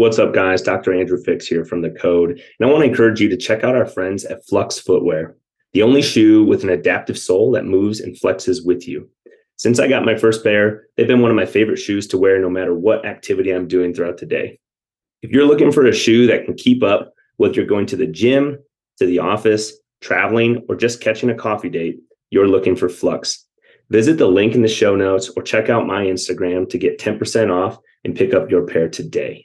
What's up, guys? Dr. Andrew Fix here from The Code. And I want to encourage you to check out our friends at Flux Footwear, the only shoe with an adaptive sole that moves and flexes with you. Since I got my first pair, they've been one of my favorite shoes to wear no matter what activity I'm doing throughout the day. If you're looking for a shoe that can keep up, whether you're going to the gym, to the office, traveling, or just catching a coffee date, you're looking for Flux. Visit the link in the show notes or check out my Instagram to get 10% off and pick up your pair today.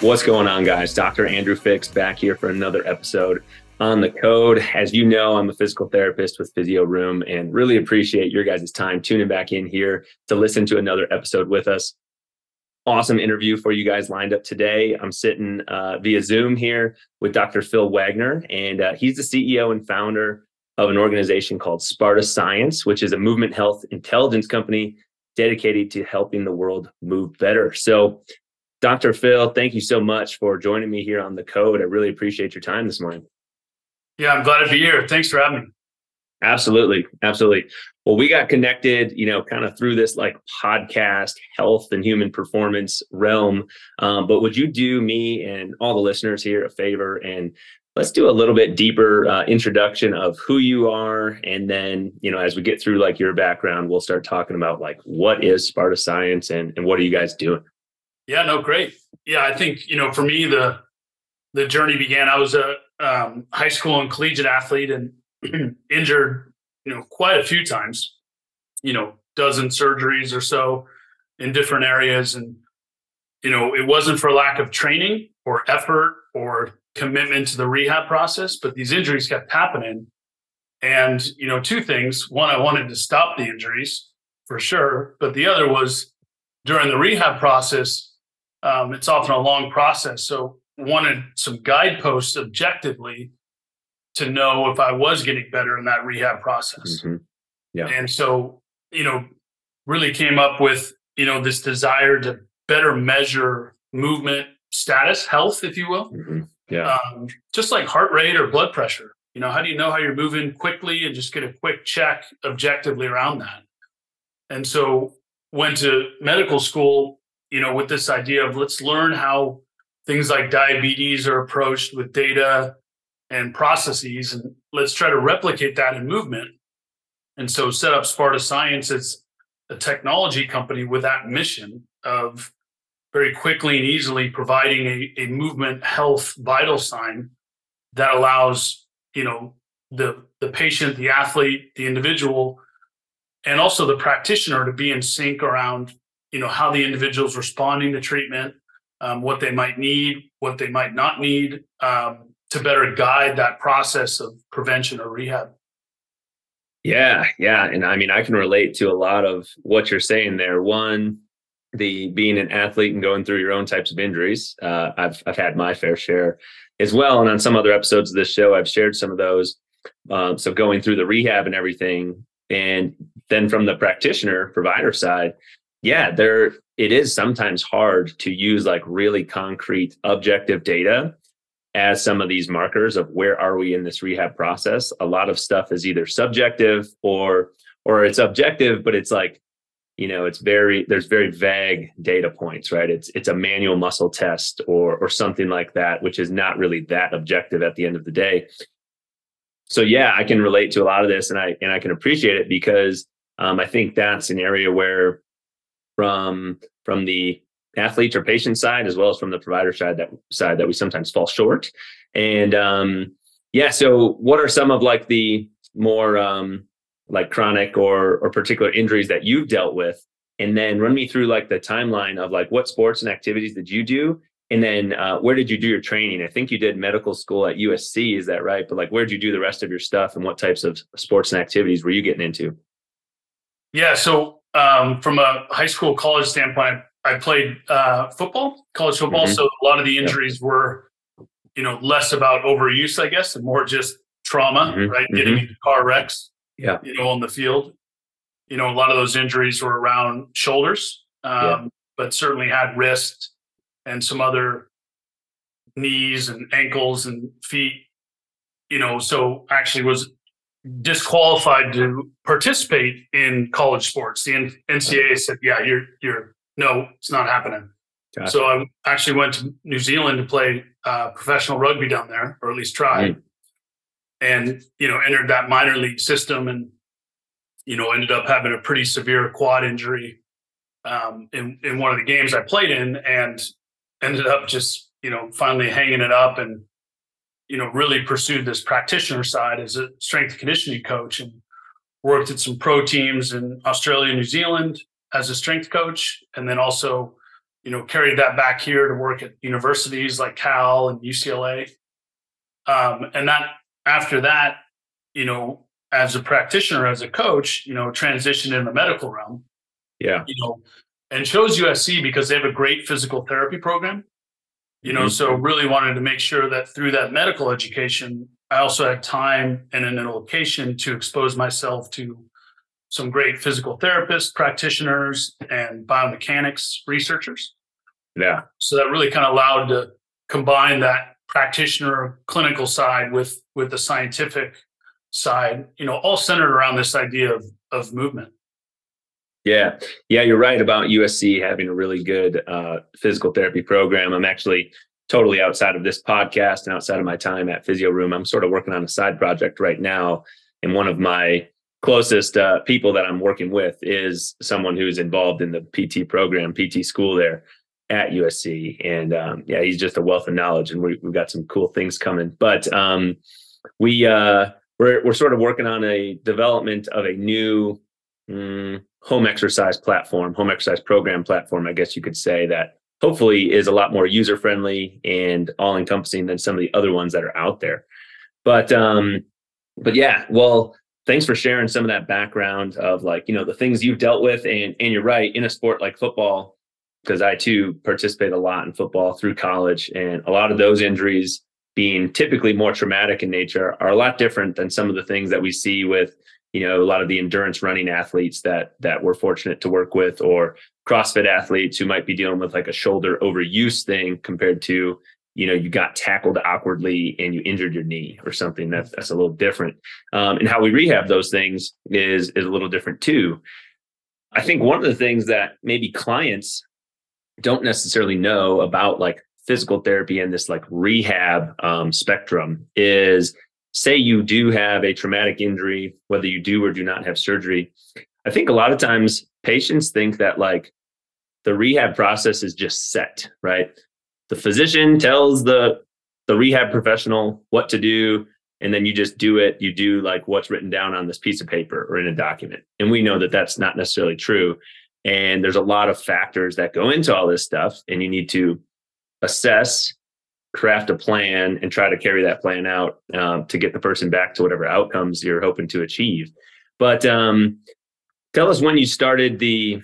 What's going on, guys? Dr. Andrew Fix back here for another episode on the code. As you know, I'm a physical therapist with Physio Room and really appreciate your guys' time tuning back in here to listen to another episode with us. Awesome interview for you guys lined up today. I'm sitting uh, via Zoom here with Dr. Phil Wagner, and uh, he's the CEO and founder of an organization called Sparta Science, which is a movement health intelligence company dedicated to helping the world move better. So, Dr. Phil, thank you so much for joining me here on the code. I really appreciate your time this morning. Yeah, I'm glad to be here. Thanks for having me. Absolutely. Absolutely. Well, we got connected, you know, kind of through this like podcast health and human performance realm. Um, but would you do me and all the listeners here a favor and let's do a little bit deeper uh, introduction of who you are and then you know as we get through like your background we'll start talking about like what is sparta science and, and what are you guys doing yeah, no, great. Yeah, I think you know, for me, the the journey began. I was a um, high school and collegiate athlete and injured, you know, quite a few times. You know, dozen surgeries or so in different areas, and you know, it wasn't for lack of training or effort or commitment to the rehab process, but these injuries kept happening. And you know, two things: one, I wanted to stop the injuries for sure, but the other was during the rehab process um, it's often a long process. So wanted some guideposts objectively to know if I was getting better in that rehab process. Mm-hmm. Yeah. And so, you know, really came up with, you know, this desire to better measure movement status, health, if you will. Mm-hmm. Yeah. Um, just like heart rate or blood pressure. You know, how do you know how you're moving quickly and just get a quick check objectively around that? And so went to medical school you know, with this idea of let's learn how things like diabetes are approached with data and processes, and let's try to replicate that in movement. And so, set up Sparta Science as a technology company with that mission of very quickly and easily providing a, a movement health vital sign that allows you know the the patient the athlete the individual and also the practitioner to be in sync around you know how the individual's responding to treatment um, what they might need what they might not need um, to better guide that process of prevention or rehab. Yeah yeah and i mean i can relate to a lot of what you're saying there. One the being an athlete and going through your own types of injuries uh, i've i've had my fair share as well and on some other episodes of this show i've shared some of those um, so going through the rehab and everything and then from the practitioner provider side yeah, there it is sometimes hard to use like really concrete objective data as some of these markers of where are we in this rehab process. A lot of stuff is either subjective or or it's objective, but it's like you know it's very there's very vague data points right it's it's a manual muscle test or or something like that which is not really that objective at the end of the day so yeah i can relate to a lot of this and i and i can appreciate it because um, i think that's an area where from from the athlete or patient side as well as from the provider side that side that we sometimes fall short. And um yeah so what are some of like the more um like chronic or or particular injuries that you've dealt with? And then run me through like the timeline of like what sports and activities did you do? And then uh, where did you do your training? I think you did medical school at usc is that right? But like where did you do the rest of your stuff and what types of sports and activities were you getting into? Yeah so um, from a high school college standpoint, I played uh, football, college football. Mm-hmm. So a lot of the injuries yeah. were, you know, less about overuse, I guess, and more just trauma, mm-hmm. right? Getting mm-hmm. into car wrecks, yeah, you know, on the field. You know, a lot of those injuries were around shoulders, um, yeah. but certainly had wrist and some other knees and ankles and feet. You know, so actually was disqualified to participate in college sports. The NCAA said, "Yeah, you're you're no, it's not happening." Gotcha. So I actually went to New Zealand to play uh, professional rugby down there, or at least try, mm. and you know entered that minor league system, and you know ended up having a pretty severe quad injury um, in in one of the games I played in, and ended up just you know finally hanging it up and you know, really pursued this practitioner side as a strength and conditioning coach and worked at some pro teams in Australia and New Zealand as a strength coach. And then also, you know, carried that back here to work at universities like Cal and UCLA. Um, and that after that, you know, as a practitioner, as a coach, you know, transitioned in the medical realm. Yeah. You know, and chose USC because they have a great physical therapy program you know, mm-hmm. so really wanted to make sure that through that medical education, I also had time and in a location to expose myself to some great physical therapists, practitioners, and biomechanics researchers. Yeah. So that really kind of allowed to combine that practitioner clinical side with with the scientific side, you know, all centered around this idea of of movement. Yeah, yeah, you're right about USC having a really good uh, physical therapy program. I'm actually totally outside of this podcast and outside of my time at Physio Room. I'm sort of working on a side project right now, and one of my closest uh, people that I'm working with is someone who's involved in the PT program, PT school there at USC, and um, yeah, he's just a wealth of knowledge, and we, have got some cool things coming. But um, we uh, we're we're sort of working on a development of a new. Mm, home exercise platform, home exercise program platform, I guess you could say, that hopefully is a lot more user friendly and all encompassing than some of the other ones that are out there. But um, but yeah, well, thanks for sharing some of that background of like, you know, the things you've dealt with. And and you're right, in a sport like football, because I too participate a lot in football through college, and a lot of those injuries being typically more traumatic in nature are a lot different than some of the things that we see with you know a lot of the endurance running athletes that that we're fortunate to work with or crossfit athletes who might be dealing with like a shoulder overuse thing compared to you know you got tackled awkwardly and you injured your knee or something that's that's a little different. Um, and how we rehab those things is is a little different too. I think one of the things that maybe clients don't necessarily know about like physical therapy and this like rehab um, spectrum is say you do have a traumatic injury, whether you do or do not have surgery, I think a lot of times patients think that like the rehab process is just set, right? The physician tells the the rehab professional what to do and then you just do it. You do like what's written down on this piece of paper or in a document. And we know that that's not necessarily true. And there's a lot of factors that go into all this stuff and you need to assess craft a plan and try to carry that plan out um, to get the person back to whatever outcomes you're hoping to achieve. But um, tell us when you started the,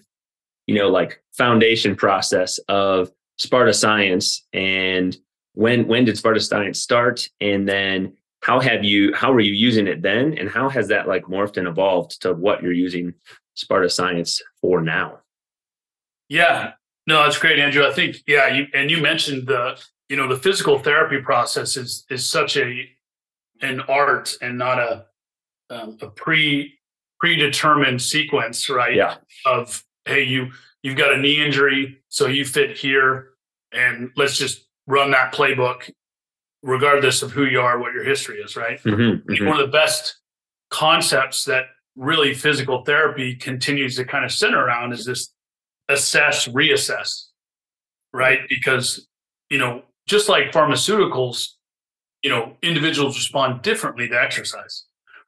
you know, like foundation process of Sparta Science, and when when did Sparta Science start, and then how have you how were you using it then, and how has that like morphed and evolved to what you're using Sparta Science for now? Yeah, no, that's great, Andrew. I think yeah, you and you mentioned the you know the physical therapy process is is such a an art and not a um, a pre predetermined sequence right? Yeah. Of hey you you've got a knee injury so you fit here and let's just run that playbook regardless of who you are what your history is right? Mm-hmm, mm-hmm. one of the best concepts that really physical therapy continues to kind of center around is this assess reassess right? Because you know just like pharmaceuticals, you know, individuals respond differently to exercise,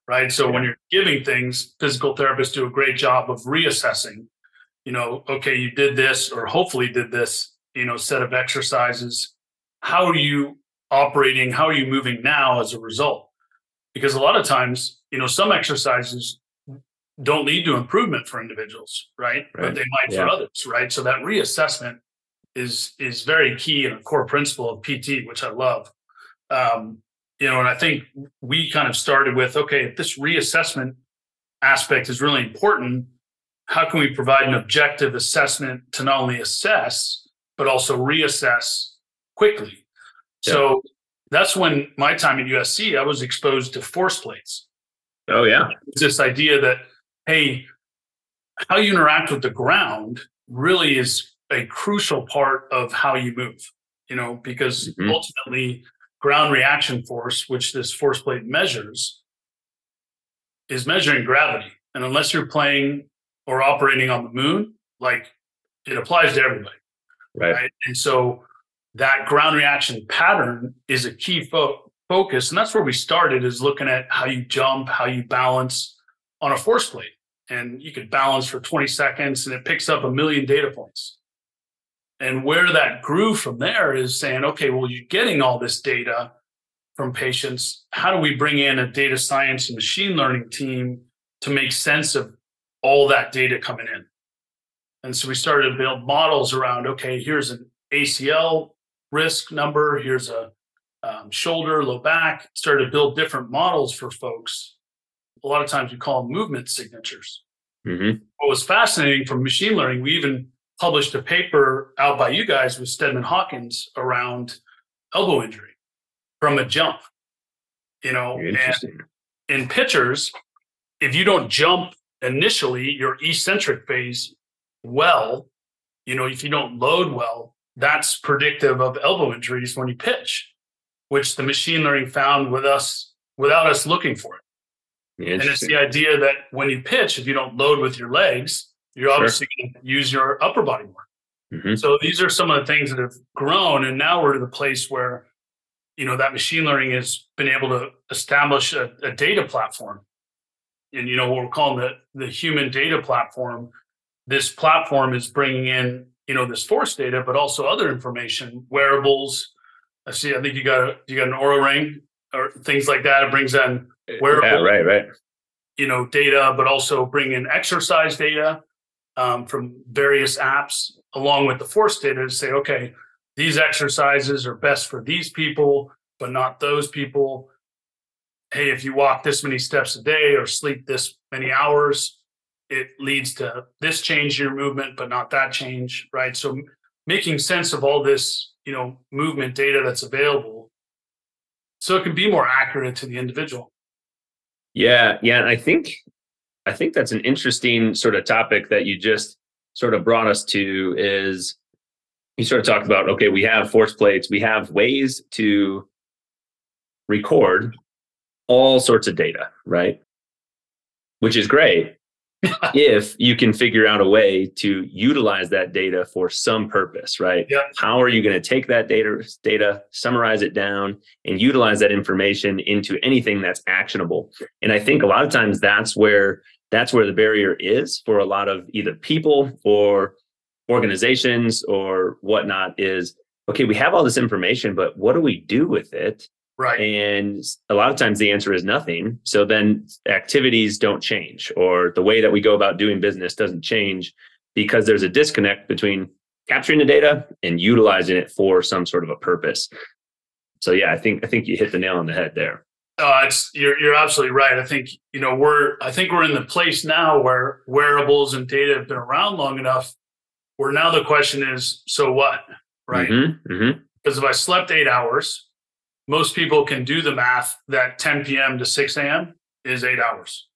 right? So yeah. when you're giving things, physical therapists do a great job of reassessing, you know, okay, you did this or hopefully did this, you know, set of exercises. How are you operating? How are you moving now as a result? Because a lot of times, you know, some exercises don't lead to improvement for individuals, right? right. But they might yeah. for others, right? So that reassessment is is very key and a core principle of PT, which I love. Um, you know, and I think we kind of started with okay, if this reassessment aspect is really important, how can we provide an objective assessment to not only assess but also reassess quickly? Yeah. So that's when my time at USC, I was exposed to force plates. Oh yeah, it's this idea that hey, how you interact with the ground really is a crucial part of how you move. You know, because mm-hmm. ultimately, ground reaction force, which this force plate measures, is measuring gravity. And unless you're playing or operating on the moon, like it applies to everybody. Right. right? And so that ground reaction pattern is a key fo- focus. And that's where we started is looking at how you jump, how you balance on a force plate. And you could balance for 20 seconds and it picks up a million data points. And where that grew from there is saying, okay, well, you're getting all this data from patients. How do we bring in a data science and machine learning team to make sense of all that data coming in? And so we started to build models around, okay, here's an ACL risk number, here's a um, shoulder, low back, started to build different models for folks. A lot of times we call them movement signatures. Mm-hmm. What was fascinating from machine learning, we even published a paper out by you guys with Steadman Hawkins around elbow injury from a jump. You know, and in pitchers, if you don't jump initially your eccentric phase well, you know, if you don't load well, that's predictive of elbow injuries when you pitch, which the machine learning found with us without us looking for it. And it's the idea that when you pitch, if you don't load with your legs, you're obviously sure. going to use your upper body more. Mm-hmm. So these are some of the things that have grown, and now we're to the place where, you know, that machine learning has been able to establish a, a data platform, and you know what we're calling the the human data platform. This platform is bringing in, you know, this force data, but also other information, wearables. I see. I think you got a, you got an Oura ring or things like that. It brings in wearables, yeah, right, right. You know, data, but also bring in exercise data um, from various apps along with the force data to say, okay, these exercises are best for these people, but not those people. Hey, if you walk this many steps a day or sleep this many hours, it leads to this change in your movement, but not that change, right? So making sense of all this, you know, movement data that's available so it can be more accurate to the individual. Yeah, yeah. I think I think that's an interesting sort of topic that you just sort of brought us to is you sort of talked about okay we have force plates we have ways to record all sorts of data right which is great if you can figure out a way to utilize that data for some purpose, right? Yep. How are you going to take that data, data, summarize it down, and utilize that information into anything that's actionable? And I think a lot of times that's where that's where the barrier is for a lot of either people or organizations or whatnot. Is okay, we have all this information, but what do we do with it? Right. And a lot of times the answer is nothing. So then activities don't change, or the way that we go about doing business doesn't change because there's a disconnect between capturing the data and utilizing it for some sort of a purpose. So yeah, I think I think you hit the nail on the head there. Uh, it's you're you're absolutely right. I think you know we're I think we're in the place now where wearables and data have been around long enough. Where now the question is, so what, right? Mm-hmm, mm-hmm. Because if I slept eight hours, most people can do the math that 10 p.m. to 6 a.m. is eight hours.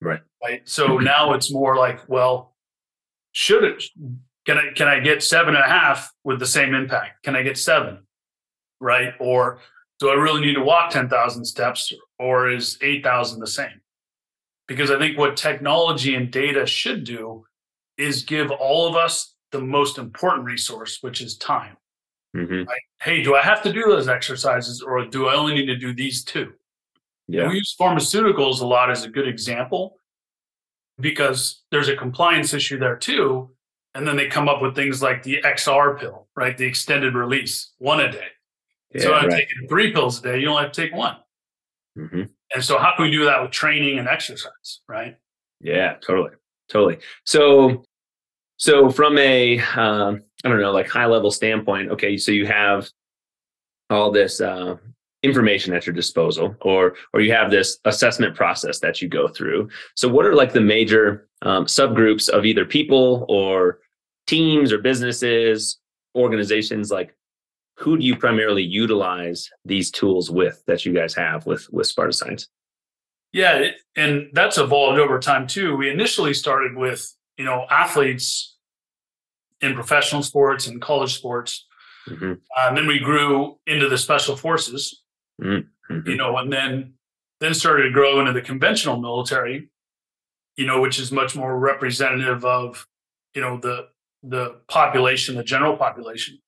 Right. Right. So now it's more like, well, should it can I can I get seven and a half with the same impact? Can I get seven? Right. Or do I really need to walk 10,000 steps or is 8,000 the same? Because I think what technology and data should do is give all of us the most important resource, which is time. Mm-hmm. Like, hey, do I have to do those exercises or do I only need to do these two? Yeah. We use pharmaceuticals a lot as a good example because there's a compliance issue there too. And then they come up with things like the XR pill, right? The extended release, one a day. Yeah, so I'm right. taking three pills a day. You only have to take one. Mm-hmm. And so, how can we do that with training and exercise, right? Yeah, totally, totally. So, so from a um, I don't know, like high level standpoint, okay, so you have all this uh, information at your disposal, or or you have this assessment process that you go through. So, what are like the major um, subgroups of either people or teams or businesses, organizations? Like, who do you primarily utilize these tools with that you guys have with with Sparta Science? Yeah, and that's evolved over time too. We initially started with you know athletes in professional sports and college sports, mm-hmm. uh, and then we grew into the special forces. Mm-hmm. You know, and then then started to grow into the conventional military. You know, which is much more representative of you know the the population, the general population,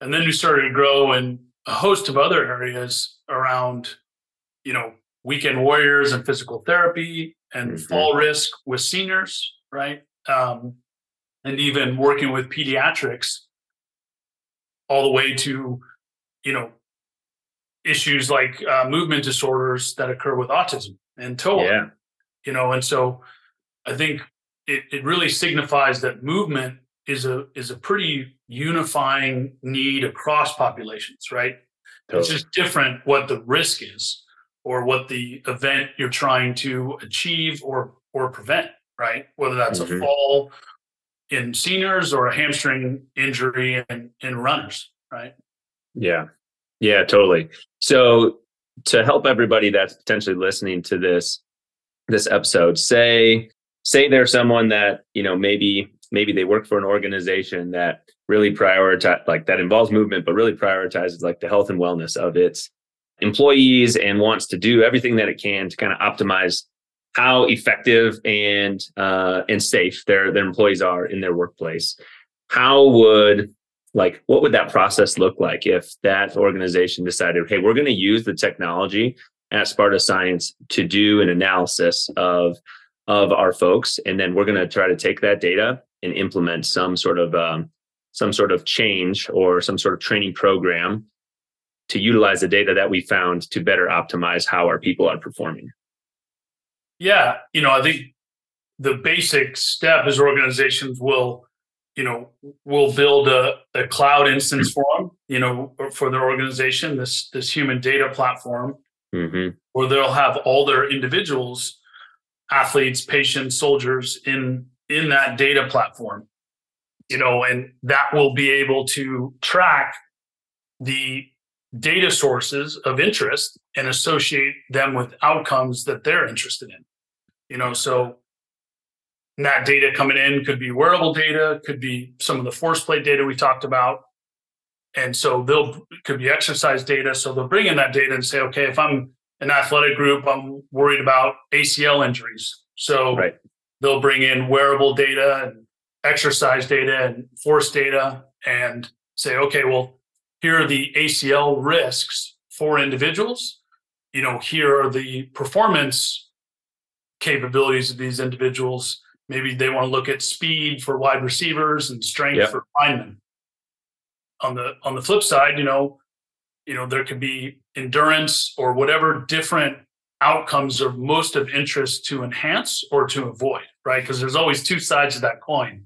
and then we started to grow in a host of other areas around you know weekend warriors and physical therapy and mm-hmm. fall risk with seniors, right? Um, and even working with pediatrics all the way to, you know, issues like uh, movement disorders that occur with autism and TOA. Yeah. You know, and so I think it, it really signifies that movement is a is a pretty unifying need across populations, right? Totally. It's just different what the risk is or what the event you're trying to achieve or or prevent, right? Whether that's mm-hmm. a fall in seniors or a hamstring injury in, in runners, right? Yeah. Yeah, totally. So to help everybody that's potentially listening to this this episode, say say there's someone that, you know, maybe maybe they work for an organization that really prioritize like that involves movement, but really prioritizes like the health and wellness of its employees and wants to do everything that it can to kind of optimize how effective and uh, and safe their their employees are in their workplace. How would like what would that process look like if that organization decided, hey, we're going to use the technology at Sparta Science to do an analysis of of our folks, and then we're going to try to take that data and implement some sort of um, some sort of change or some sort of training program to utilize the data that we found to better optimize how our people are performing? Yeah, you know, I think the basic step is organizations will, you know, will build a, a cloud instance for them, you know, for their organization, this this human data platform, mm-hmm. where they'll have all their individuals, athletes, patients, soldiers in in that data platform, you know, and that will be able to track the data sources of interest and associate them with outcomes that they're interested in. You know, so that data coming in could be wearable data, could be some of the force plate data we talked about. And so they'll could be exercise data. So they'll bring in that data and say, okay, if I'm an athletic group, I'm worried about ACL injuries. So right. They'll bring in wearable data and exercise data and force data and say, okay, well, here are the ACL risks for individuals. You know, here are the performance capabilities of these individuals. Maybe they want to look at speed for wide receivers and strength yep. for linemen. On the on the flip side, you know, you know, there could be endurance or whatever different outcomes are most of interest to enhance or to avoid, right? Because there's always two sides of that coin,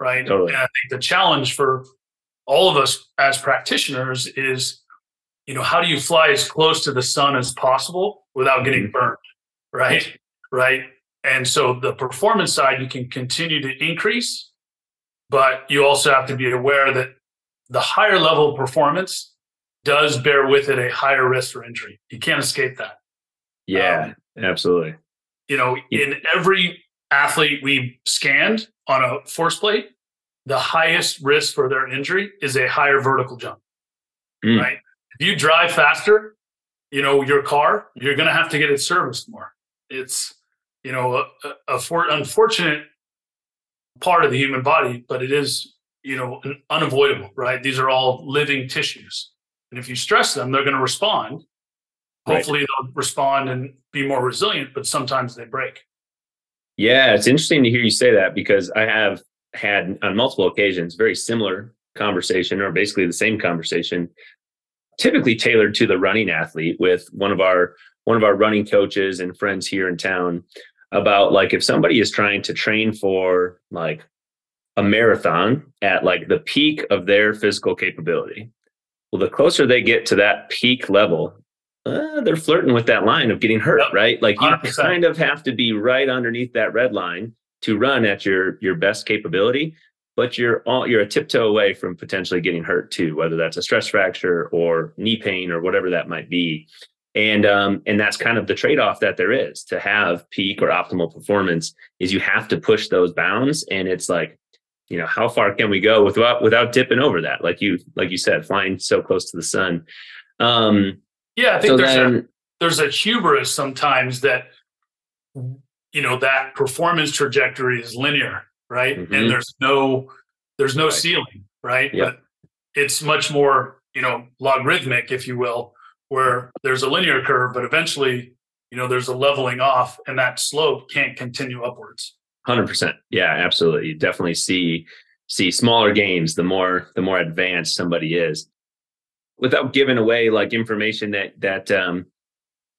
right? Totally. And I think the challenge for all of us as practitioners is you know how do you fly as close to the sun as possible without getting mm-hmm. burned right right and so the performance side you can continue to increase but you also have to be aware that the higher level of performance does bear with it a higher risk for injury you can't escape that yeah um, absolutely you know in every athlete we scanned on a force plate the highest risk for their injury is a higher vertical jump. Mm. Right? If you drive faster, you know, your car, you're going to have to get it serviced more. It's, you know, a, a for, unfortunate part of the human body, but it is, you know, unavoidable, right? These are all living tissues. And if you stress them, they're going to respond. Hopefully right. they'll respond and be more resilient, but sometimes they break. Yeah, it's interesting to hear you say that because I have had on multiple occasions very similar conversation or basically the same conversation typically tailored to the running athlete with one of our one of our running coaches and friends here in town about like if somebody is trying to train for like a marathon at like the peak of their physical capability. Well, the closer they get to that peak level, uh, they're flirting with that line of getting hurt, yep. right? Like you 100%. kind of have to be right underneath that red line to run at your your best capability, but you're all you're a tiptoe away from potentially getting hurt too, whether that's a stress fracture or knee pain or whatever that might be. And um, and that's kind of the trade-off that there is to have peak or optimal performance is you have to push those bounds. And it's like, you know, how far can we go without without dipping over that? Like you like you said, flying so close to the sun. Um, yeah, I think so there's then, a there's a hubris sometimes that you know that performance trajectory is linear, right? Mm-hmm. And there's no there's no right. ceiling, right? Yep. But it's much more, you know, logarithmic, if you will, where there's a linear curve, but eventually, you know, there's a leveling off and that slope can't continue upwards. Hundred percent. Yeah, absolutely. You definitely see see smaller gains the more the more advanced somebody is without giving away like information that that um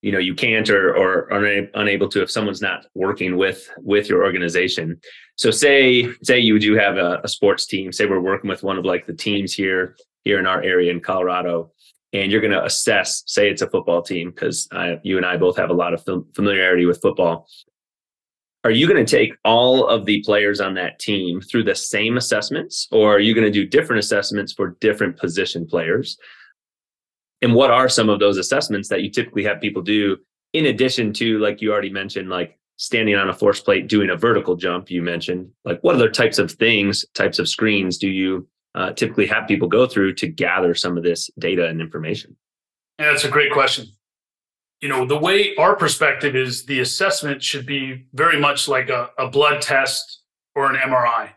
you know you can't or or are unable to if someone's not working with with your organization. So say say you do have a, a, sports team say we're working with one of like the teams here here in our area in colorado and you're going to assess say it's a football team because you and i both have a lot of familiarity with football. Are you going to take all of the players on that team through the same assessments or are you going to do different assessments for different position players and what are some of those assessments that you typically have people do in addition to like you already mentioned like standing on a force plate doing a vertical jump you mentioned? Like what other types of things types of screens do you uh, typically have people go through to gather some of this data and information? Yeah, that's a great question. You know the way our perspective is the assessment should be very much like a, a blood test or an mri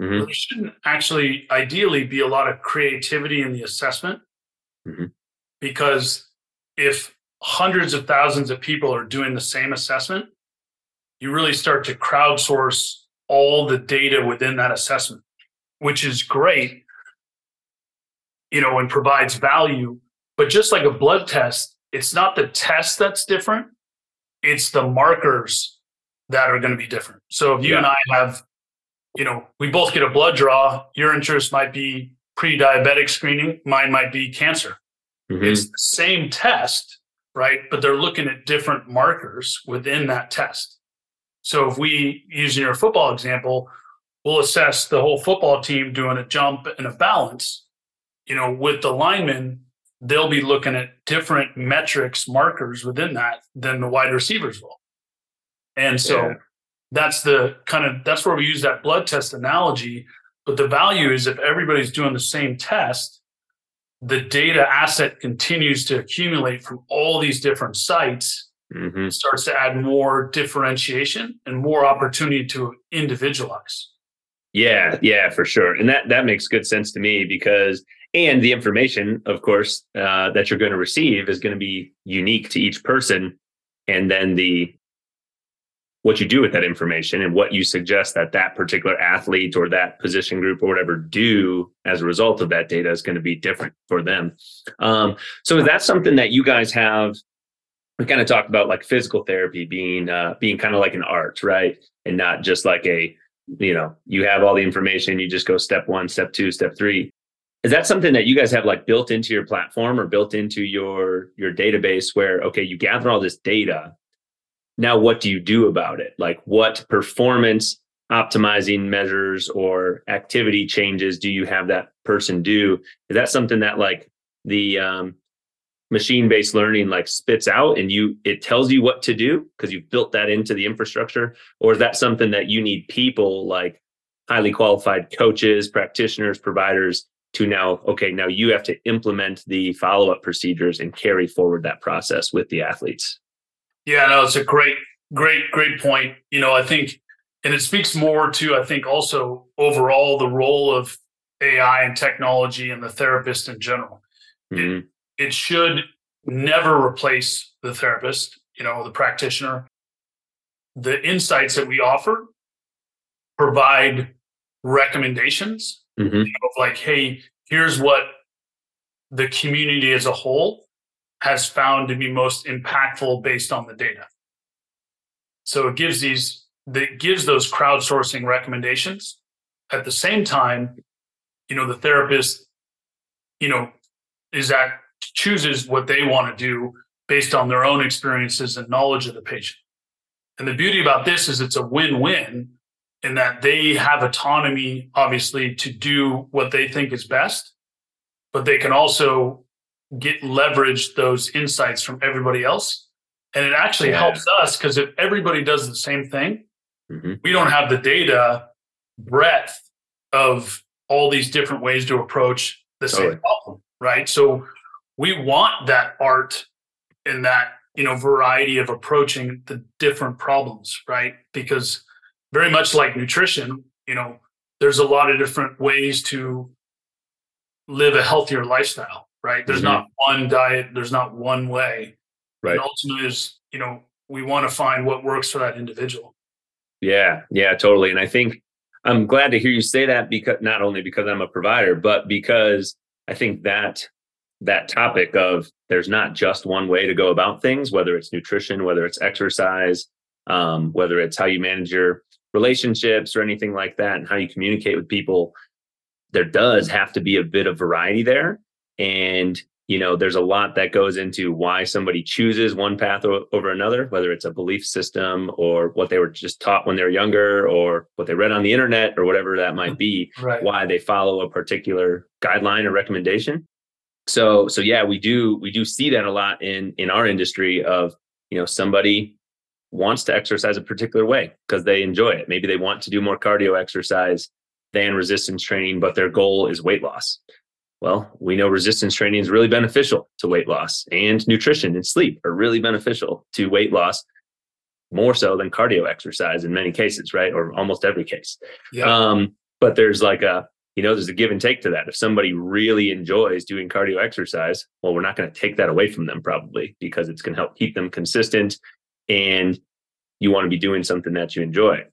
mm-hmm. there shouldn't actually ideally be a lot of creativity in the assessment. Mm-hmm because if hundreds of thousands of people are doing the same assessment, you really start to crowdsource all the data within that assessment, which is great, you know, and provides value. But just like a blood test, it's not the test that's different, it's the markers that are going to be different. So if you yeah. and I have, you know, we both get a blood draw, your interest might be pre diabetic screening, mine might be cancer. Mm-hmm. It's the same test, right? But they're looking at different markers within that test. So if we, using your football example, we'll assess the whole football team doing a jump and a balance. You know, with the linemen, they'll be looking at different metrics, markers within that than the wide receivers will. And so yeah. that's the kind of that's where we use that blood test analogy. But the value is if everybody's doing the same test, the data asset continues to accumulate from all these different sites mm-hmm. starts to add more differentiation and more opportunity to individualize yeah yeah for sure and that that makes good sense to me because and the information of course uh, that you're going to receive is going to be unique to each person and then the what you do with that information and what you suggest that that particular athlete or that position group or whatever do as a result of that data is going to be different for them. Um, so is that something that you guys have? We kind of talked about like physical therapy being uh, being kind of like an art, right? And not just like a you know you have all the information, you just go step one, step two, step three. Is that something that you guys have like built into your platform or built into your your database where okay, you gather all this data now what do you do about it? Like what performance optimizing measures or activity changes do you have that person do? Is that something that like the um, machine based learning like spits out and you it tells you what to do because you've built that into the infrastructure? Or is that something that you need people like highly qualified coaches practitioners providers to now okay now you have to implement the follow up procedures and carry forward that process with the athletes yeah, no, it's a great, great, great point. You know, I think, and it speaks more to, I think, also overall the role of AI and technology and the therapist in general. Mm-hmm. It, it should never replace the therapist, you know, the practitioner. The insights that we offer provide recommendations mm-hmm. you know, like, hey, here's what the community as a whole has found to be most impactful based on the data. So it gives these that gives those crowdsourcing recommendations. At the same time, you know, the therapist, you know, is that chooses what they want to do based on their own experiences and knowledge of the patient. And the beauty about this is it's a win-win in that they have autonomy, obviously, to do what they think is best, but they can also get leverage those insights from everybody else. And it actually yeah. helps us because if everybody does the same thing, mm-hmm. we don't have the data breadth of all these different ways to approach the totally. same problem, right? So we want that art and that you know variety of approaching the different problems, right? Because very much like nutrition, you know, there's a lot of different ways to live a healthier lifestyle, right? There's mm-hmm. not one diet, there's not one way. Right. And ultimately is, you know, we want to find what works for that individual. Yeah, yeah, totally. And I think I'm glad to hear you say that because not only because I'm a provider, but because I think that that topic of there's not just one way to go about things, whether it's nutrition, whether it's exercise, um, whether it's how you manage your relationships or anything like that, and how you communicate with people. There does have to be a bit of variety there. And you know there's a lot that goes into why somebody chooses one path over another whether it's a belief system or what they were just taught when they were younger or what they read on the internet or whatever that might be right. why they follow a particular guideline or recommendation. So so yeah we do we do see that a lot in in our industry of you know somebody wants to exercise a particular way because they enjoy it. Maybe they want to do more cardio exercise than resistance training but their goal is weight loss well, we know resistance training is really beneficial to weight loss, and nutrition and sleep are really beneficial to weight loss, more so than cardio exercise in many cases, right? Or almost every case. Yeah. Um, but there's like a, you know, there's a give and take to that. If somebody really enjoys doing cardio exercise, well, we're not going to take that away from them probably because it's going to help keep them consistent and you want to be doing something that you enjoy.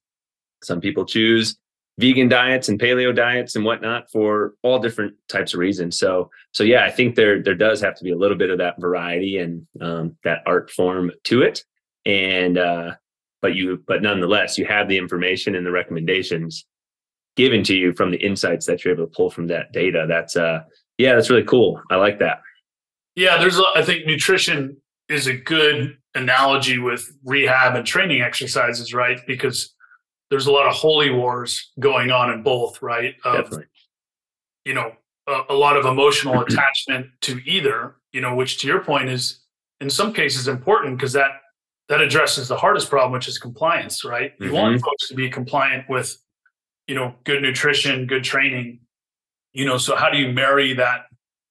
Some people choose vegan diets and paleo diets and whatnot for all different types of reasons. So, so yeah, I think there there does have to be a little bit of that variety and um, that art form to it. And uh, but you but nonetheless, you have the information and the recommendations given to you from the insights that you're able to pull from that data. That's uh, yeah, that's really cool. I like that. Yeah, there's a, I think nutrition is a good analogy with rehab and training exercises, right? Because there's a lot of holy wars going on in both, right? Of, Definitely. You know, a, a lot of emotional attachment to either, you know, which to your point is in some cases important because that that addresses the hardest problem, which is compliance, right? You mm-hmm. want folks to be compliant with, you know, good nutrition, good training. You know, so how do you marry that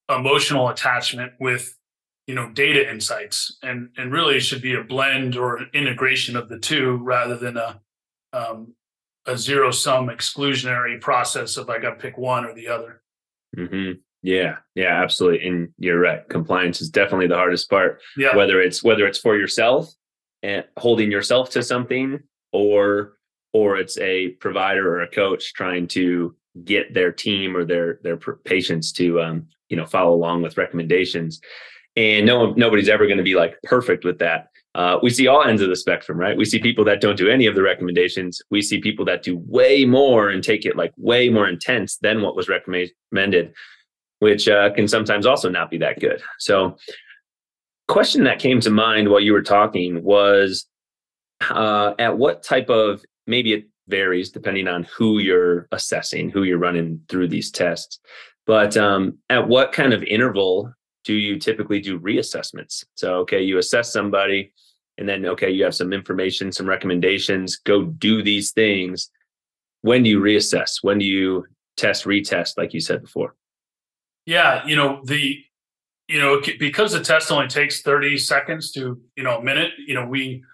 emotional attachment with you know data insights and and really it should be a blend or an integration of the two rather than a um, a zero sum exclusionary process of I got to pick one or the other. Mm-hmm. Yeah, yeah, absolutely. And you're right. Compliance is definitely the hardest part. Yeah. Whether it's whether it's for yourself and holding yourself to something, or or it's a provider or a coach trying to get their team or their their patients to um, you know follow along with recommendations. And no nobody's ever going to be like perfect with that uh, we see all ends of the spectrum, right? We see people that don't do any of the recommendations. We see people that do way more and take it like way more intense than what was recommended, which uh, can sometimes also not be that good. So, question that came to mind while you were talking was uh, at what type of maybe it varies depending on who you're assessing, who you're running through these tests, but um, at what kind of interval do you typically do reassessments? So, okay, you assess somebody, and then, okay, you have some information, some recommendations, go do these things. When do you reassess? When do you test, retest, like you said before? Yeah, you know, the, you know, because the test only takes 30 seconds to, you know, a minute, you know, we,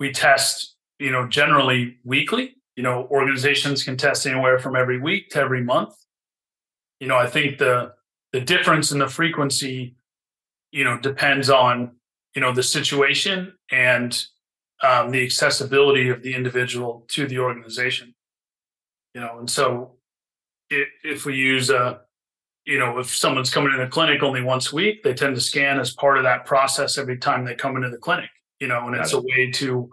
we test, you know, generally weekly. You know, organizations can test anywhere from every week to every month. You know, I think the, the difference in the frequency, you know, depends on you know the situation and um, the accessibility of the individual to the organization. You know, and so if, if we use a you know, if someone's coming in a clinic only once a week, they tend to scan as part of that process every time they come into the clinic, you know, and Got it's it. a way to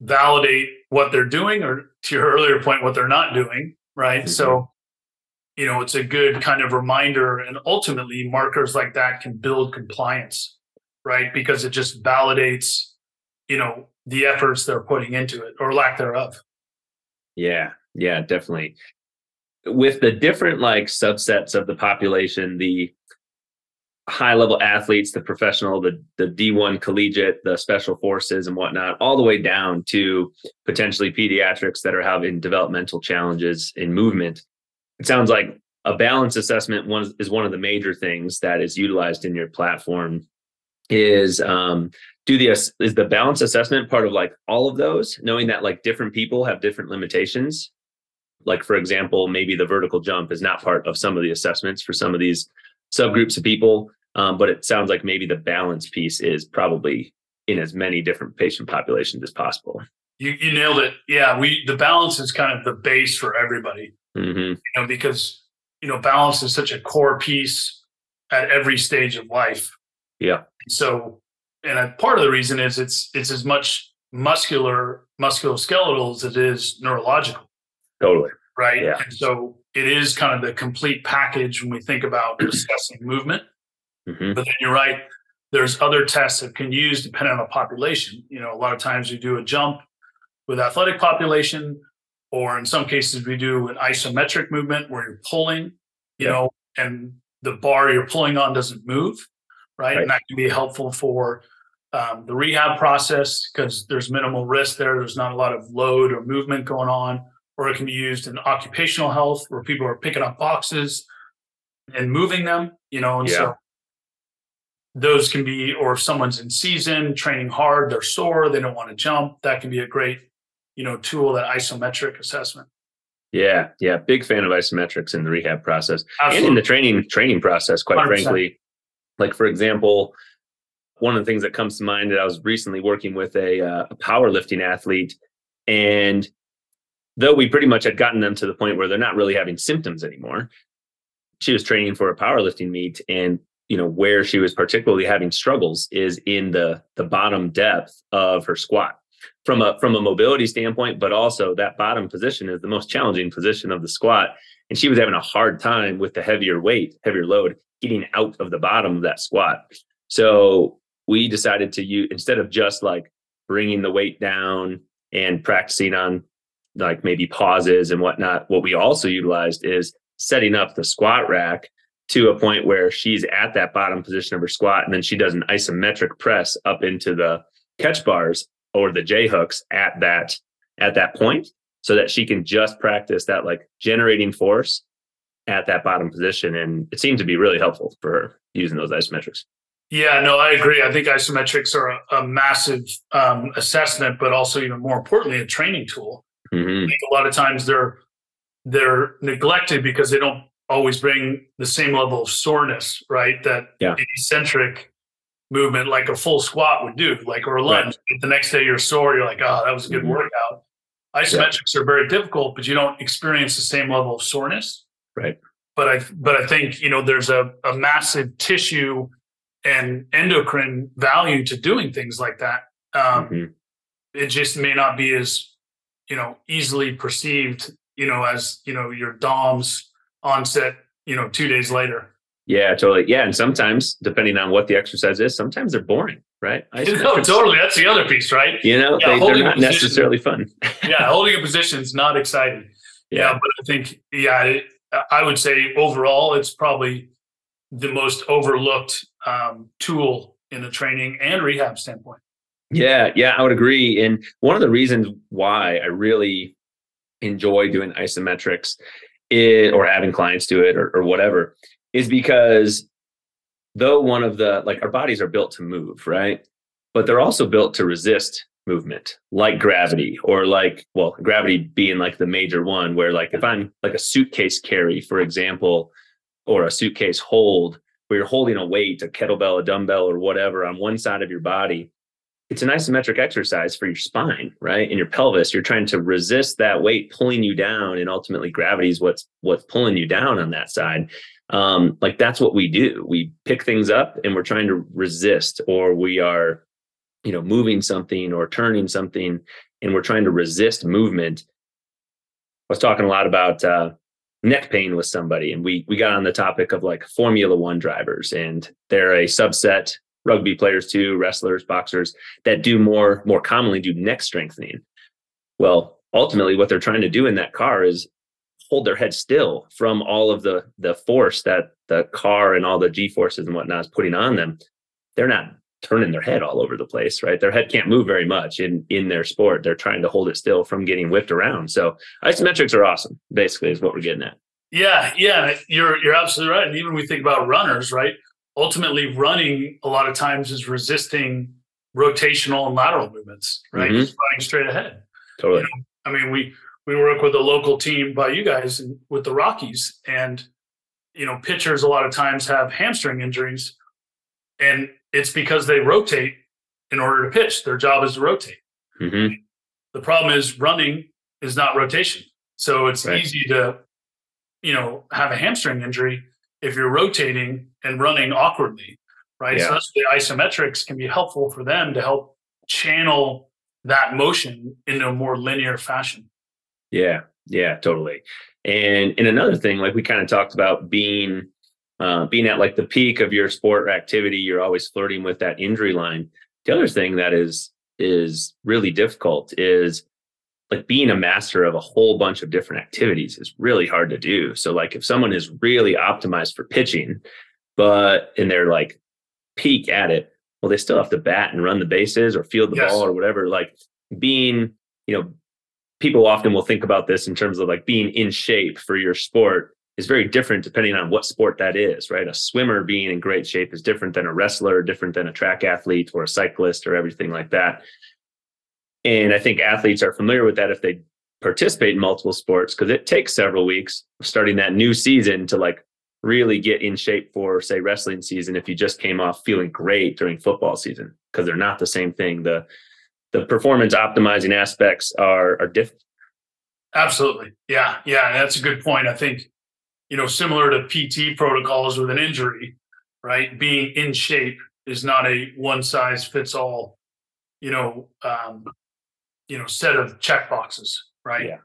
validate what they're doing or to your earlier point what they're not doing right mm-hmm. so you know it's a good kind of reminder and ultimately markers like that can build compliance right? Because it just validates you know the efforts they're putting into it or lack thereof. Yeah yeah definitely. With the different like subsets of the population the high level athletes the professional the the d1 collegiate the special forces and whatnot all the way down to potentially pediatrics that are having developmental challenges in movement. It sounds like a balance assessment one is one of the major things that is utilized in your platform is um do the is the balance assessment part of like all of those knowing that like different people have different limitations? Like for example maybe the vertical jump is not part of some of the assessments for some of these subgroups of people um, but it sounds like maybe the balance piece is probably in as many different patient populations as possible. You, you nailed it. Yeah we the balance is kind of the base for everybody. Mm-hmm. you know because you know balance is such a core piece at every stage of life. Yeah so and a, part of the reason is it's it's as much muscular musculoskeletal as it is neurological totally right yeah. and so it is kind of the complete package when we think about assessing movement mm-hmm. but then you're right there's other tests that can use depending on the population you know a lot of times you do a jump with athletic population or in some cases we do an isometric movement where you're pulling you yeah. know and the bar you're pulling on doesn't move right, right. and that can be helpful for um, the rehab process because there's minimal risk there there's not a lot of load or movement going on or it can be used in occupational health where people are picking up boxes and moving them you know and yeah. so those can be or if someone's in season training hard they're sore they don't want to jump that can be a great you know tool that isometric assessment yeah yeah big fan of isometrics in the rehab process Absolutely. and in the training training process quite 100%. frankly like for example one of the things that comes to mind that i was recently working with a, uh, a powerlifting athlete and though we pretty much had gotten them to the point where they're not really having symptoms anymore she was training for a powerlifting meet and you know where she was particularly having struggles is in the the bottom depth of her squat from a from a mobility standpoint, but also that bottom position is the most challenging position of the squat. And she was having a hard time with the heavier weight, heavier load, getting out of the bottom of that squat. So we decided to use instead of just like bringing the weight down and practicing on like maybe pauses and whatnot. What we also utilized is setting up the squat rack to a point where she's at that bottom position of her squat, and then she does an isometric press up into the catch bars or the J hooks at that at that point so that she can just practice that like generating force at that bottom position. And it seemed to be really helpful for her using those isometrics. Yeah, no, I agree. I think isometrics are a, a massive um, assessment, but also even more importantly, a training tool. Mm-hmm. I think a lot of times they're they're neglected because they don't always bring the same level of soreness, right? That yeah. eccentric movement like a full squat would do, like or a lunge. Right. The next day you're sore, you're like, oh, that was a good mm-hmm. workout. Isometrics yeah. are very difficult, but you don't experience the same level of soreness. Right. But I but I think, you know, there's a, a massive tissue and endocrine value to doing things like that. Um, mm-hmm. It just may not be as, you know, easily perceived, you know, as, you know, your DOMS onset, you know, two days later. Yeah, totally. Yeah, and sometimes, depending on what the exercise is, sometimes they're boring, right? no, totally. That's the other piece, right? You know, yeah, they, are not necessarily fun. yeah, holding a position is not exciting. Yeah. yeah, but I think, yeah, it, I would say overall, it's probably the most overlooked um, tool in the training and rehab standpoint. Yeah, yeah, I would agree. And one of the reasons why I really enjoy doing isometrics is, or having clients do it or, or whatever is because though one of the like our bodies are built to move, right? But they're also built to resist movement, like gravity, or like, well, gravity being like the major one, where like if I'm like a suitcase carry, for example, or a suitcase hold, where you're holding a weight, a kettlebell, a dumbbell, or whatever on one side of your body, it's an isometric exercise for your spine, right? And your pelvis. You're trying to resist that weight pulling you down, and ultimately gravity is what's what's pulling you down on that side um, like that's what we do we pick things up and we're trying to resist or we are you know moving something or turning something and we're trying to resist movement. I was talking a lot about uh, neck pain with somebody, and we we got on the topic of like Formula One drivers, and they're a subset rugby players too, wrestlers, boxers that do more more commonly do neck strengthening. Well, ultimately, what they're trying to do in that car is hold their head still from all of the the force that the car and all the g forces and whatnot is putting on them. They're not turning their head all over the place, right? Their head can't move very much in in their sport. They're trying to hold it still from getting whipped around. So isometrics are awesome. Basically, is what we're getting at. Yeah, yeah, you're you're absolutely right. And even we think about runners, right? Ultimately, running a lot of times is resisting rotational and lateral movements, right? Mm-hmm. Just running straight ahead. Totally. You know, I mean, we we work with a local team by you guys and with the Rockies, and you know, pitchers a lot of times have hamstring injuries, and it's because they rotate in order to pitch. Their job is to rotate. Mm-hmm. The problem is running is not rotation. So it's right. easy to, you know, have a hamstring injury if you're rotating and running awkwardly, right? Yeah. So that's the isometrics can be helpful for them to help channel that motion into a more linear fashion. Yeah, yeah, totally. And and another thing, like we kind of talked about being uh, being at like the peak of your sport or activity, you're always flirting with that injury line. The other thing that is is really difficult is like being a master of a whole bunch of different activities is really hard to do. So like if someone is really optimized for pitching, but and they're like peak at it, well, they still have to bat and run the bases or field the yes. ball or whatever. Like being, you know, people often will think about this in terms of like being in shape for your sport is very different depending on what sport that is, right? A swimmer being in great shape is different than a wrestler, different than a track athlete or a cyclist or everything like that. And I think athletes are familiar with that if they participate in multiple sports because it takes several weeks starting that new season to like really get in shape for say wrestling season if you just came off feeling great during football season because they're not the same thing the the performance optimizing aspects are are different absolutely yeah yeah that's a good point i think you know, similar to PT protocols with an injury, right? Being in shape is not a one size fits all, you know, um, you know, set of check boxes, right? Yeah.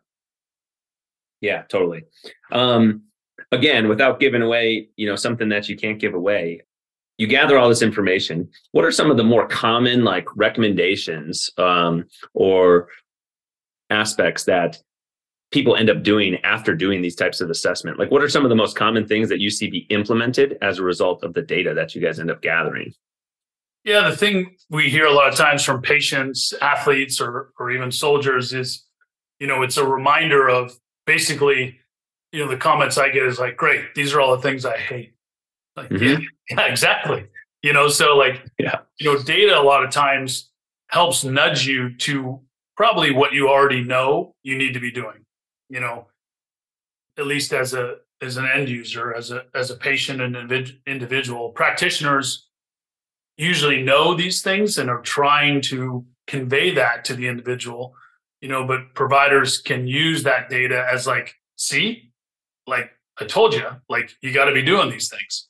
Yeah, totally. Um, again, without giving away, you know, something that you can't give away, you gather all this information. What are some of the more common like recommendations um, or aspects that people end up doing after doing these types of assessment? Like, what are some of the most common things that you see be implemented as a result of the data that you guys end up gathering? Yeah, the thing we hear a lot of times from patients, athletes, or or even soldiers is, you know, it's a reminder of basically, you know, the comments I get is like, "Great, these are all the things I hate." Like, mm-hmm. yeah, yeah, exactly. You know, so like, yeah, you know, data a lot of times helps nudge you to probably what you already know you need to be doing you know, at least as a as an end user, as a as a patient and individual, practitioners usually know these things and are trying to convey that to the individual, you know, but providers can use that data as like, see, like I told you, like you got to be doing these things.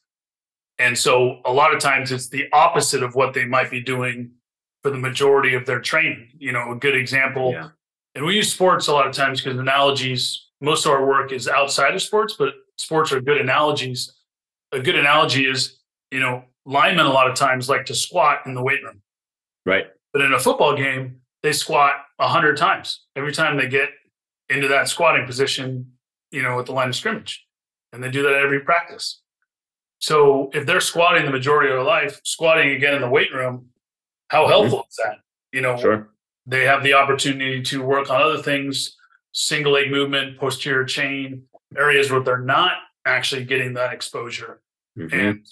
And so a lot of times it's the opposite of what they might be doing for the majority of their training. You know, a good example yeah. and we use sports a lot of times because analogies most of our work is outside of sports but sports are good analogies. A good analogy is you know linemen a lot of times like to squat in the weight room. Right. But in a football game they squat 100 times every time they get into that squatting position you know at the line of scrimmage. And they do that every practice so if they're squatting the majority of their life squatting again in the weight room how mm-hmm. helpful mm-hmm. is that you know sure they have the opportunity to work on other things, single leg movement, posterior chain, areas where they're not actually getting that exposure. Mm-hmm. And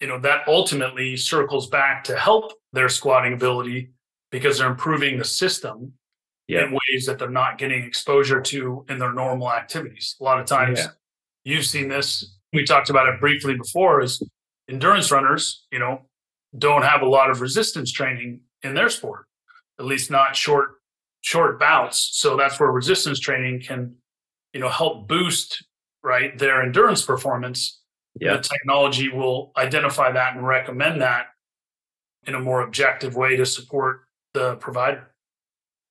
you know, that ultimately circles back to help their squatting ability because they're improving the system yeah. in ways that they're not getting exposure to in their normal activities. A lot of times yeah. you've seen this. We talked about it briefly before is endurance runners, you know, don't have a lot of resistance training in their sport at least not short short bouts. So that's where resistance training can, you know, help boost right their endurance performance. Yeah. The technology will identify that and recommend that in a more objective way to support the provider.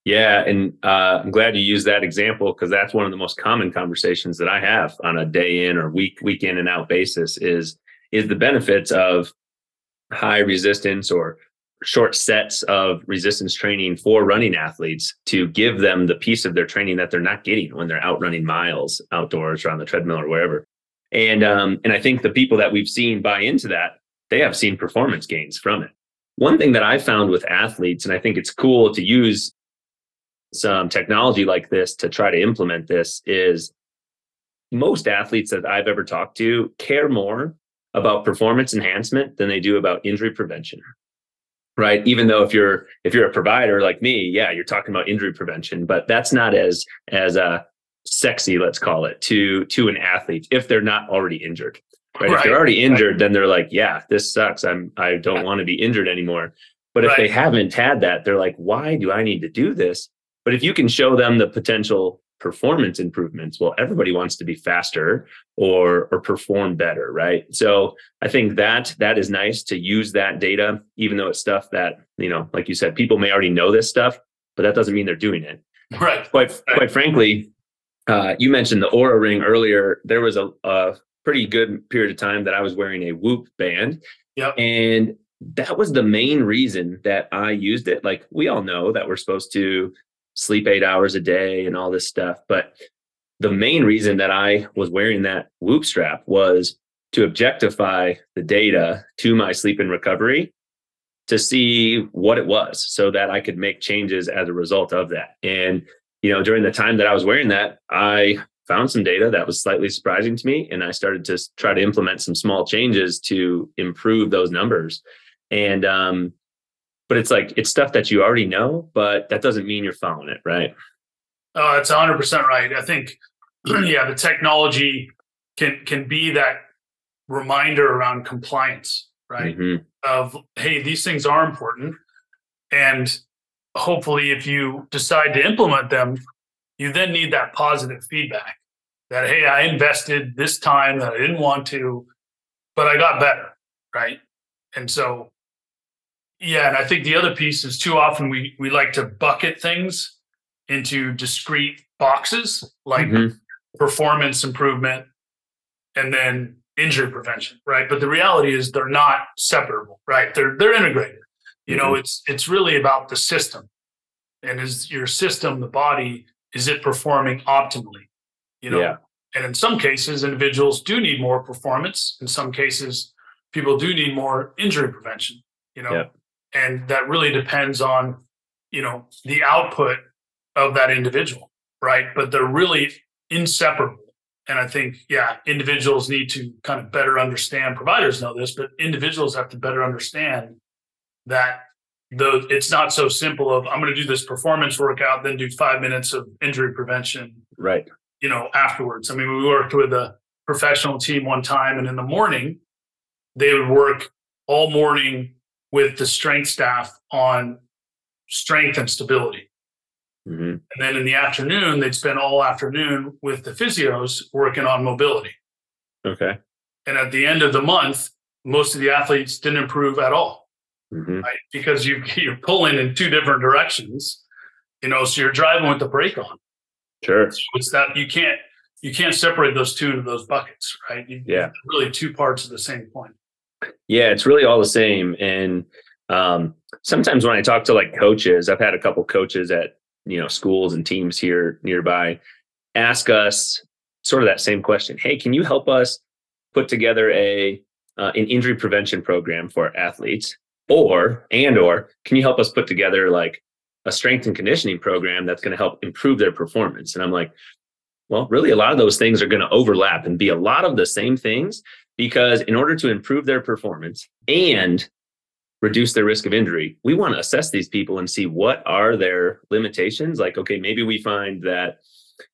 Yeah, and uh, I'm glad you used that example because that's one of the most common conversations that I have on a day in or week week in and out basis is is the benefits of high resistance or short sets of resistance training for running athletes to give them the piece of their training that they're not getting when they're out running miles outdoors or on the treadmill or wherever. And um, and I think the people that we've seen buy into that, they have seen performance gains from it. One thing that I found with athletes, and I think it's cool to use some technology like this to try to implement this, is most athletes that I've ever talked to care more about performance enhancement than they do about injury prevention right even though if you're if you're a provider like me yeah you're talking about injury prevention but that's not as as uh sexy let's call it to to an athlete if they're not already injured right, right. if they're already injured right. then they're like yeah this sucks i'm i don't want to be injured anymore but if right. they haven't had that they're like why do i need to do this but if you can show them the potential performance improvements well everybody wants to be faster or or perform better right? So i think that that is nice to use that data even though it's stuff that you know like you said people may already know this stuff but that doesn't mean they're doing it. Right. Quite right. quite frankly uh, you mentioned the Oura ring earlier. There was a, a pretty good period of time that i was wearing a whoop band. Yep. and that was the main reason that i used it. Like we all know that we're supposed to sleep eight hours a day and all this stuff. But the main reason that I was wearing that whoop strap was to objectify the data to my sleep and recovery to see what it was so that I could make changes as a result of that. And, you know, during the time that I was wearing that, I found some data that was slightly surprising to me. And I started to try to implement some small changes to improve those numbers. And um, but it's like it's stuff that you already know, but that doesn't mean you're following it, right? Oh, that's 100% right. I think, yeah, the technology can can be that reminder around compliance, right? Mm-hmm. Of hey, these things are important, and hopefully, if you decide to implement them, you then need that positive feedback that hey, I invested this time that I didn't want to, but I got better, right? And so yeah, and I think the other piece is too often we we like to bucket things into discrete boxes like mm-hmm. performance improvement and then injury prevention, right? But the reality is they're not separable, right? They're they're integrated. You mm-hmm. know, it's it's really about the system. And is your system, the body, is it performing optimally? You know, yeah. and in some cases, individuals do need more performance. In some cases, people do need more injury prevention. You know, yeah and that really depends on you know the output of that individual right? But they're really inseparable. And i think yeah individuals need to kind of better understand providers know this but individuals have to better understand that though it's not so simple of i'm going to do this performance workout then do five minutes of injury prevention right. you know afterwards. I mean we worked with a professional team one time and in the morning they would work all morning with the strength staff on strength and stability. Mm-hmm. And then in the afternoon, they'd spend all afternoon with the physios working on mobility. Okay. And at the end of the month, most of the athletes didn't improve at all, mm-hmm. right? Because you, you're pulling in two different directions, you know, so you're driving with the brake on. Sure. So it's that you can't you can't separate those two into those buckets, right? You, yeah. Really two parts of the same coin. Yeah, it's really all the same. And um, sometimes when I talk to like coaches, I've had a couple coaches at you know schools and teams here nearby ask us sort of that same question. Hey, can you help us put together a uh, an injury prevention program for athletes, or and or can you help us put together like a strength and conditioning program that's going to help improve their performance? And I'm like, well, really, a lot of those things are going to overlap and be a lot of the same things because in order to improve their performance and reduce their risk of injury, we want to assess these people and see what are their limitations. Like, okay, maybe we find that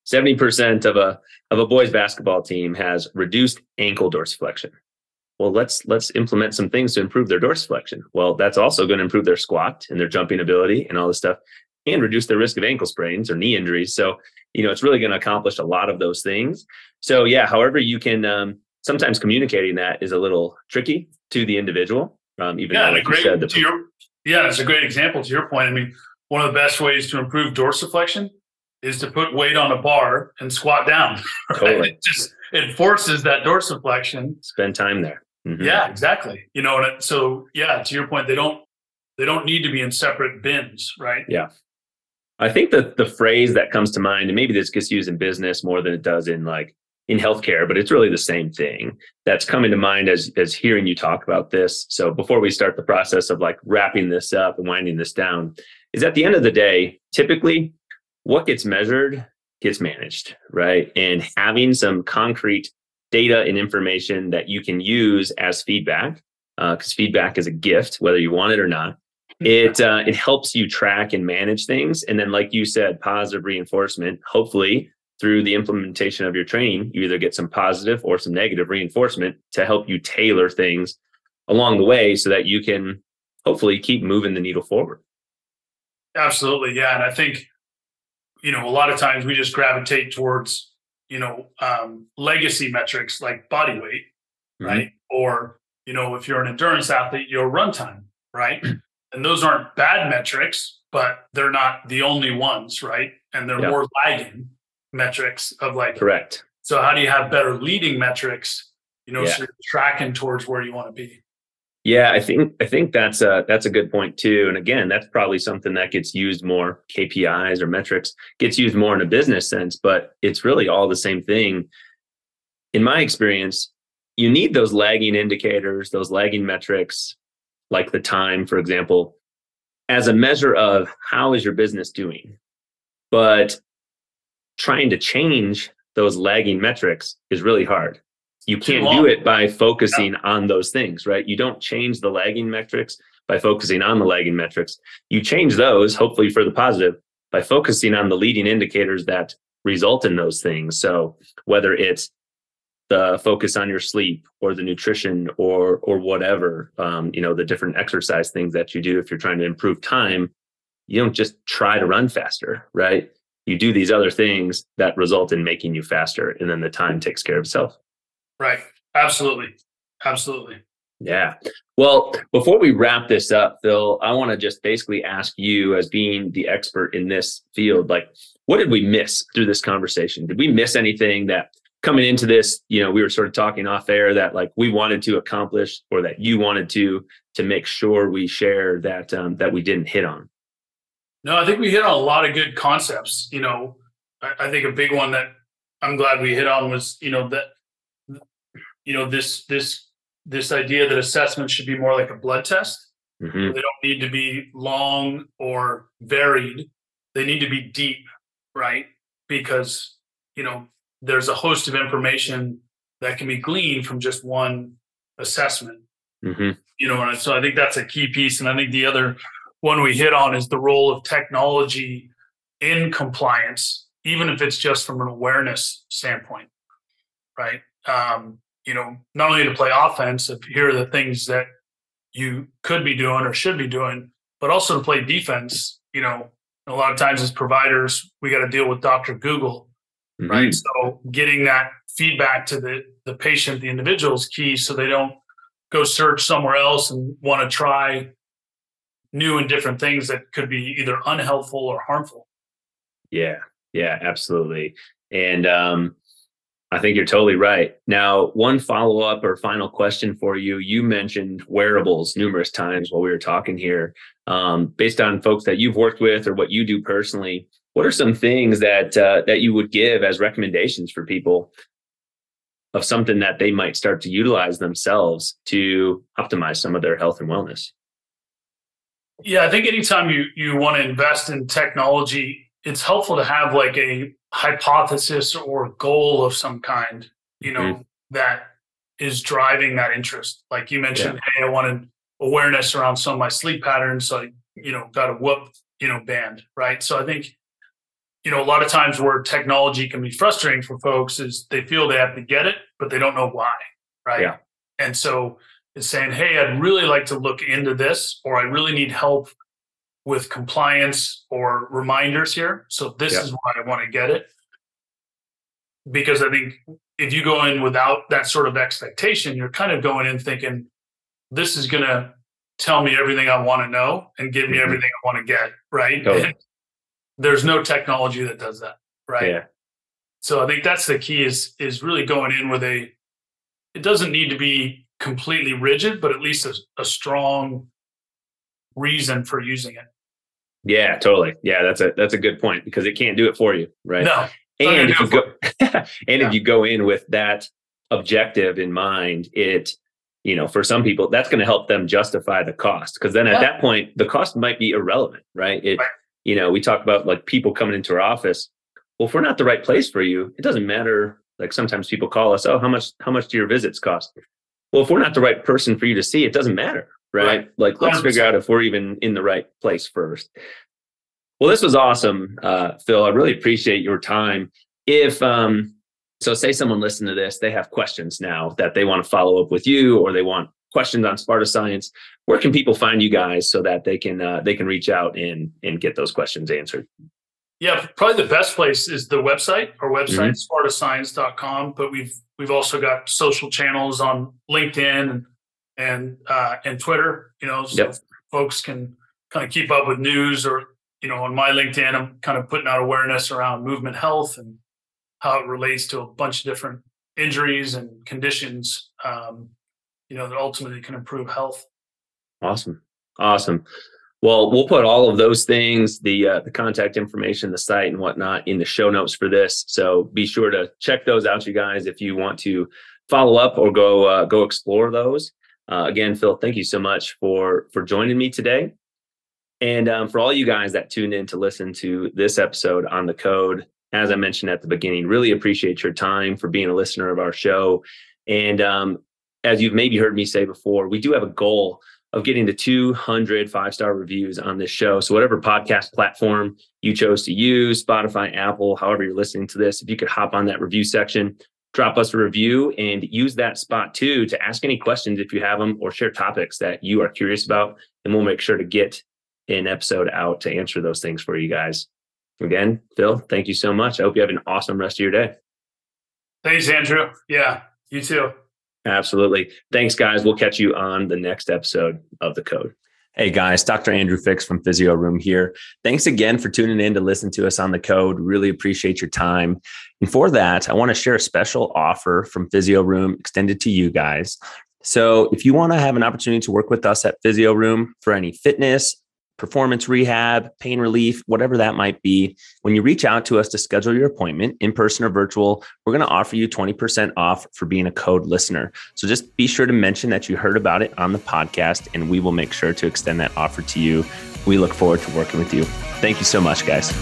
70% of a of a boys basketball team has reduced ankle dorsiflexion. Well, let's let's implement some things to improve their dorsiflexion. Well, that's also going to improve their squat and their jumping ability and all this stuff and reduce their risk of ankle sprains or knee injuries. So, you know, it's really going to accomplish a lot of those things. So, yeah, however you can um, sometimes communicating that is a little tricky to the individual. Um, even yeah, like great, said, the, to your, yeah, it's a great example to your point. I mean, one of the best ways to improve dorsiflexion is to put weight on a bar and squat down. Right? Totally. It just it forces that dorsiflexion. Spend time there. Mhm. Yeah, exactly. You know, and it, so yeah, to your point, they don't they don't need to be in separate bins, right? Yeah. I think that the phrase that comes to mind, and maybe this gets used in business more than it does in like in healthcare, but it's really the same thing that's coming to mind as as hearing you talk about this. So before we start the process of like wrapping this up and winding this down, is at the end of the day, typically what gets measured gets managed, right? And having some concrete data and information that you can use as feedback, because feedback is a gift, whether you want it or not it uh, it helps you track and manage things and then like you said positive reinforcement hopefully through the implementation of your training you either get some positive or some negative reinforcement to help you tailor things along the way so that you can hopefully keep moving the needle forward Absolutely, yeah, and I think you know a lot of times we just gravitate towards you know um, legacy metrics like body weight, Mhm. right? Or you know if you're an endurance athlete, your run time, right? and those aren't bad metrics, but they're not the only ones, right? And they're Yeah. more lagging metrics of like correct so how do you have better leading metrics? You know, Yeah. so tracking towards where you want to be. yeah i think i think that's a that's a good point too and again that's probably something that gets used more kpis or metrics gets used more in a business sense but it's really all the same thing in my experience you need those lagging indicators those lagging metrics like the time for example as a measure of how is your business doing but trying to change those lagging metrics is really hard. You can't do it by focusing on those things right? You don't change the lagging metrics by focusing on the lagging metrics. You change those hopefully for the positive by focusing on the leading indicators that result in those things. So whether it's the focus on your sleep or the nutrition or or whatever um, you know the different exercise things that you do if you're trying to improve time you don't just try to run faster right you do these other things that result in making you faster and then the time takes care of itself Right. Absolutely. Absolutely. yeah. Well, before we wrap this up, Phil, I want to just basically ask you, as being the expert in this field, like, what did we miss through this conversation? Did we miss anything that coming into this, you know, we were sort of talking off air that like we wanted to accomplish or that you wanted to to make sure we share that um, that we didn't hit on? No, I think we hit on a lot of good concepts. You know, I, I think a big one that I'm glad we hit on was, you know, that you know, this this this idea that assessment should be more like a blood test. Mhm. They don't need to be long or varied. They need to be deep, right? Because, you know, there's a host of information that can be gleaned from just one assessment Mhm. you know and so i think that's a key piece and i think the other one we hit on is the role of technology in compliance even if it's just from an awareness standpoint right um, you know not only to play offense if here are the things that you could be doing or should be doing but also to play defense you know a lot of times as providers we got to deal with dr google Mhm. right so getting that feedback to the the patient the individual is key so they don't go search somewhere else and want to try new and different things that could be either unhelpful or harmful Yeah, yeah, absolutely. And um, I think you're totally right. Now, one follow up or final question for you. You mentioned wearables numerous times while we were talking here. Um, based on folks that you've worked with or what you do personally, what are some things that uh, that you would give as recommendations for people of something that they might start to utilize themselves to optimize some of their health and wellness? Yeah i think anytime you you want to invest in technology it's helpful to have like a hypothesis or goal of some kind you know mm-hmm. that is driving that interest. Like you mentioned hey i wanted awareness around some of my sleep patterns so i you know got a whoop you know band right? So i think you know a lot of times where technology can be frustrating for folks is they feel they have to get it but they don't know why right? Yeah. and so it's saying hey i'd really like to look into this or i really need help with compliance or reminders here so this Yeah. is why i want to get it because i think if you go in without that sort of expectation you're kind of going in thinking this is going to tell me everything I want to know and give me Mhm. everything I want to get. Right. Totally. There's no technology that does that. Right. Yeah. So I think that's the key is is really going in with a it doesn't need to be completely rigid, but at least a, a strong reason for using it. Yeah, totally. Yeah, that's a that's a good point because it can't do it for you, right? No. and if you go and if you go in with that objective in mind, it you know, for some people, that's going to help them justify the cost because then at Yeah. that point, the cost might be irrelevant, right? It, Right. you know, we talk about like people coming into our office. Well, if we're not the right place for you, it doesn't matter. Like sometimes people call us, oh, how much how much do your visits cost? Well, if we're not the right person for you to see, it doesn't matter, right? Right. Like let's figure 100%. out if we're even in the right place first. Well, this was awesome, uh, Phil. I really appreciate your time. If um, so, say someone listened to this, they have questions now that they want to follow up with you, or they want questions on Sparta Science. Where can people find you guys so that they can uh, they can reach out and and get those questions answered? Yeah, probably the best place is the website. Our website, Mm-hmm. spartascience.com. But we've we've also got social channels on LinkedIn and and uh, and Twitter. You know, so Yep. folks can kind of keep up with news. Or you know, on my LinkedIn, I'm kind of putting out awareness around movement health and how it relates to a bunch of different injuries and conditions. Um, you know, that ultimately can improve health. Awesome, awesome. Well, we'll put all of those things, the uh, the contact information, the site, and whatnot, in the show notes for this. So be sure to check those out, you guys, if you want to follow up or go uh, go explore those. Uh, again, Phil, thank you so much for for joining me today, and um, for all you guys that tuned in to listen to this episode on the code. As I mentioned at the beginning, really appreciate your time for being a listener of our show. And um, as you've maybe heard me say before, we do have a goal of getting to 200 five star reviews on this show. So, whatever podcast platform you chose to use, Spotify, Apple, however you're listening to this, if you could hop on that review section, drop us a review and use that spot too to ask any questions if you have them or share topics that you are curious about. And we'll make sure to get an episode out to answer those things for you guys. Again, Phil, thank you so much. I hope you have an awesome rest of your day. Thanks, Andrew. Yeah, you too. Absolutely. Thanks, guys. We'll catch you on the next episode of The Code. Hey, guys, Dr. Andrew Fix from Physio Room here. Thanks again for tuning in to listen to us on The Code. Really appreciate your time. And for that, I want to share a special offer from Physio Room extended to you guys. So, if you want to have an opportunity to work with us at Physio Room for any fitness, performance rehab, pain relief, whatever that might be, when you reach out to us to schedule your appointment in person or virtual, we're going to offer you 20% off for being a code listener. So just be sure to mention that you heard about it on the podcast, and we will make sure to extend that offer to you. We look forward to working with you. Thank you so much, guys.